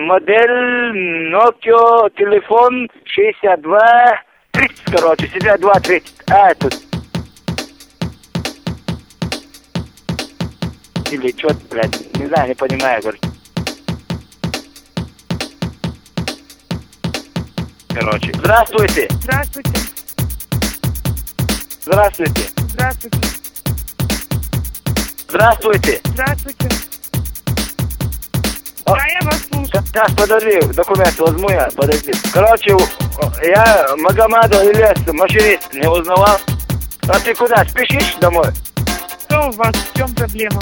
Модель Nokia, телефон 62, 30, короче, 62, 30. А, тут. Или что, блядь, не знаю, не понимаю, говорю. Короче. Здравствуйте. Здравствуйте. Здравствуйте. Здравствуйте. Здравствуйте. Здравствуйте. А. Да, я вас. Сейчас, подожди, документы возьму я, подожди. Короче, я Магомадов Ильяс, машинист, не узнавал. А ты куда, спешишь домой? Что у вас? В чем проблема?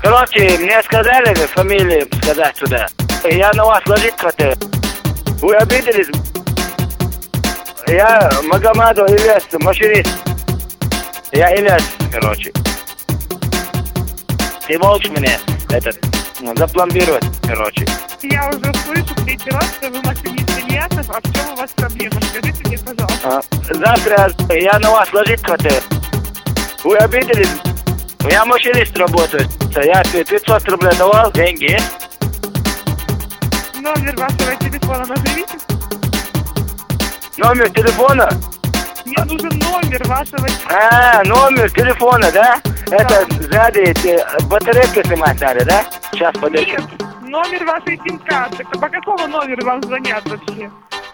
Короче, мне сказали фамилии сказать туда. Я на вас ложить хотел. Вы обиделись? Я Магомадов Ильяс, машинист. Я Ильяс, короче. Ты можешь мне этот запломбировать, короче. Я уже слышу третий раз, что вы машинист Ильясов, а в чем у вас проблема? Скажите мне, пожалуйста. А, завтра я на вас ложить хотел. Вы обиделись? Я машинист работаю. Я 500 рублей давал, деньги? Номер вашего телефона назовите. Номер телефона? Мне нужен номер вашего А, номер телефона, да? Это сзади эти, батарейки снимать надо, да? Сейчас, подожди. Нет, номер вашей сим-карты. По какому номеру вам звонят вообще?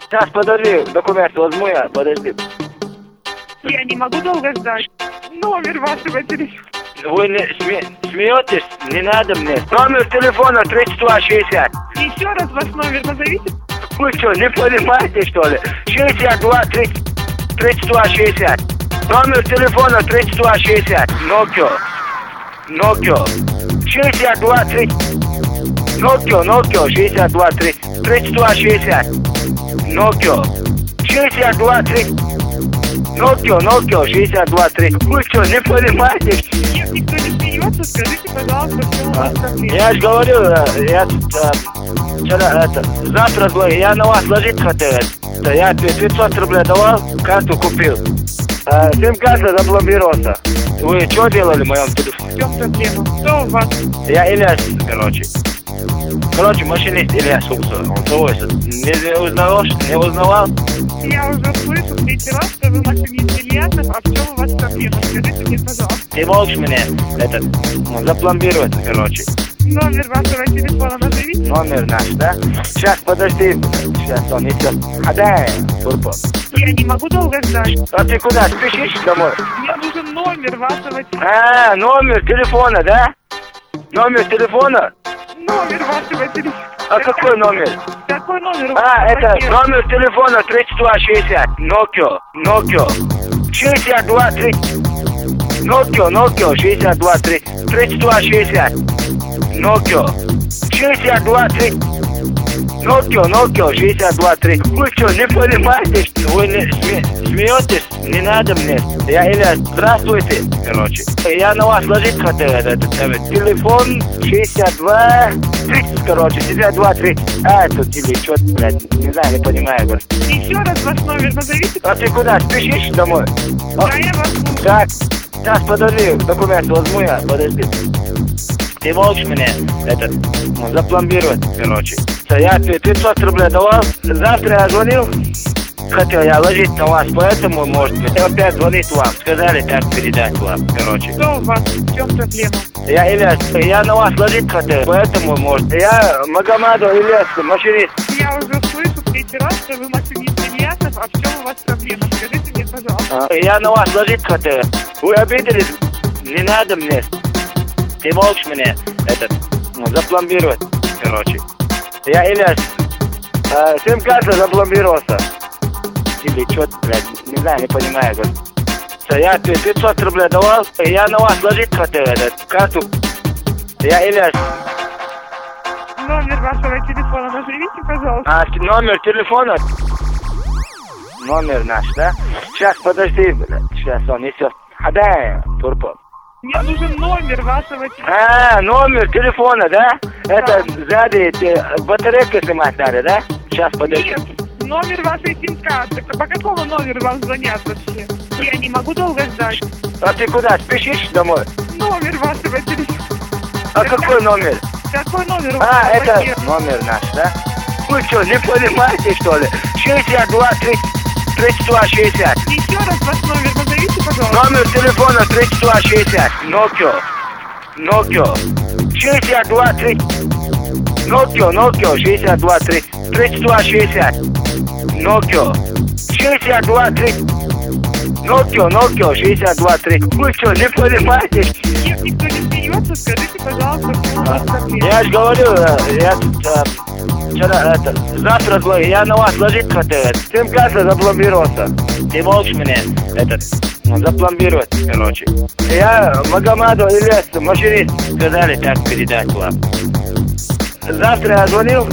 Сейчас, подожди, документы возьму я, подожди. Я не могу долго ждать. Номер вашего телефона. Вы не сме- смеетесь? Не надо мне. Номер телефона 3260. Еще раз ваш номер назовите. Вы что, не понимаете, что ли? 62 30, 32 60. Номер телефона 32 60. Nokia. Nokia. 62 30. Nokia, Nokia, 62 30. 32 60. Nokia. 62 30. Nokia, Nokia, 62 30. Вы что, не понимаете? Никто не смеется. Скажите, пожалуйста, чем у вас проблема? Я же говорю, э, я э, вчера, это, завтра я на вас ложить хотел. Я 500 рублей давал, карту купил. Э, Сим-карта заблокировался. Вы что делали в моем телефоне? Что у вас? Я Ильяс, короче. Короче, машинист Ильяс Фуксов. Он свой. Не узнавал, что- не узнавал? Я уже слышу третий раз, что вы машинист Ильясов, а в чем у вас проблема? Скажите мне, пожалуйста. Ты можешь мне этот, ну, запломбировать, короче. Номер вашего телефона назовите. Номер наш, да? Сейчас, подожди. Сейчас он идет. А да, Турбо. Я не могу долго ждать. А ты куда, спешишь домой? Мне нужен номер вашего телефона. А, номер телефона, да? Номер телефона? Номер вашего телефона. А какой номер? Какой номер? А, это номер телефона 3260. Nokia, Nokia. 62 30. Nokia, Nokia, 62 30. 32 60. Nokia. 62 30. Nokia, Nokia, 62 30. Вы что, не понимаете, что вы не сме- смеетесь? Не надо мне. Я Илья, здравствуйте, короче. Я на вас ложить хотел этот, этот телефон 62 30, короче, 62 30. А, тут или что, блядь, не знаю, не понимаю, говорю. Еще раз ваш номер назовите. А ты куда, спешишь домой? А, Да, я вас так, сейчас, подожди, документы возьму я, подожди. Ты можешь мне этот, ну, запломбировать, короче. Я 500 рублей давал, завтра я звонил, хотел я ложить на вас, поэтому, может быть, опять звонить вам, сказали так передать вам, короче. Что у вас? В чем проблема? Я Ильяс, я на вас ложить хотел, поэтому, может, я Магомадов Ильяс, машинист. Я уже слышу третий раз, что вы машинист Ильясов, а в чем у вас проблема? Скажите мне, пожалуйста. А, Я на вас ложить хотел. Вы обиделись? Не надо мне. Ты можешь мне этот, ну, запломбировать, короче. Я Ильяс. А, Сим-карта запломбировался. Или что, блядь, не знаю, не понимаю. говорю. Всё, Я 500 рублей давал, я на вас ложить хотел этот, карту. Я Ильяс. Номер вашего телефона назовите, пожалуйста. А номер телефона? Номер наш, да? Сейчас, подожди, блядь. Сейчас он несет. Да, Турбо. Мне нужен номер вашего телефона. А, номер телефона, да? Это сзади эти, батарейки снимать надо, да? Сейчас, подожди. Нет, номер вашей сим-карты. По какому номеру вам звонят вообще? Я не могу долго ждать. А ты куда, спешишь домой? Номер вашего телефона. А какой номер? Какой номер? А, это заблокирован? номер наш, да? Вы что, не понимаете, что ли? 62 30 32 60. Еще раз ваш номер назовите, пожалуйста. Номер телефона 32 60. Nokia. Nokia. 62 30. Nokia, Nokia, 62 30. 32 60. Nokia. 62 30. Nokia, Nokia, 62 30. Вы что, не понимаете? Нет, никто не смеется. Скажите, пожалуйста, ответ? Я же говорю, э, я тут, э, вчера, это, завтра, я на вас ложить хотел. Сим-карта запломбировался. Ты можешь мне этот, запломбировать, короче. Я Магомаду Ильяс, машинист, сказали так передать вам. Завтра я звонил.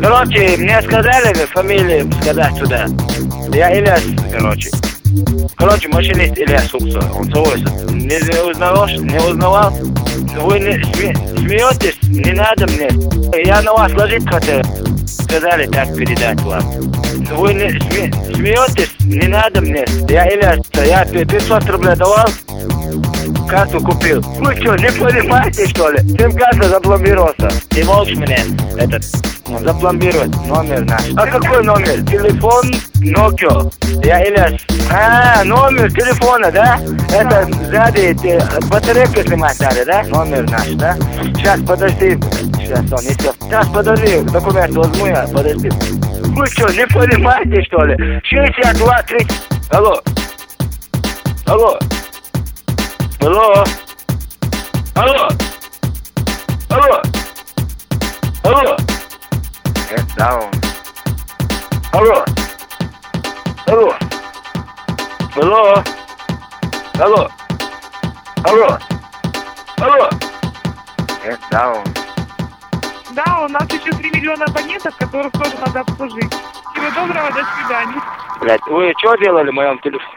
Короче, мне сказали фамилию сказать сюда. Я Ильяс, короче. Короче, машинист Ильяс Уксо, он свой. Не, не узнавал, не узнавал? Вы не сме- смеетесь? Не надо мне. Я на вас ложить хотел. Сказали так передать вам. Вы не сме- смеетесь? Не надо мне. Я Ильяс, я пи- 500 рублей давал. Карту купил. Вы что, не понимаете, что ли? Сим-карта запломбировался. Ты можешь мне этот, запломбировать номер наш. А какой номер? Телефон Nokia. Я Ильяс. А, номер телефона, да? Это сзади батарейку снимать надо, да? Номер наш, да? Сейчас, подожди. Сейчас он несет. Сейчас, подожди, документ возьму я, подожди. Вы что, не понимаете, что ли? 62, 30. Алло. Алло. Алло. Алло. Алло. Алло. Get down. Алло. Алло. Алло. Алло. Алло. Алло. Get down. Да, у нас еще 3 миллиона абонентов, которых тоже надо обслужить. Всего доброго, до свидания. Блять, вы что делали в моем телефоне?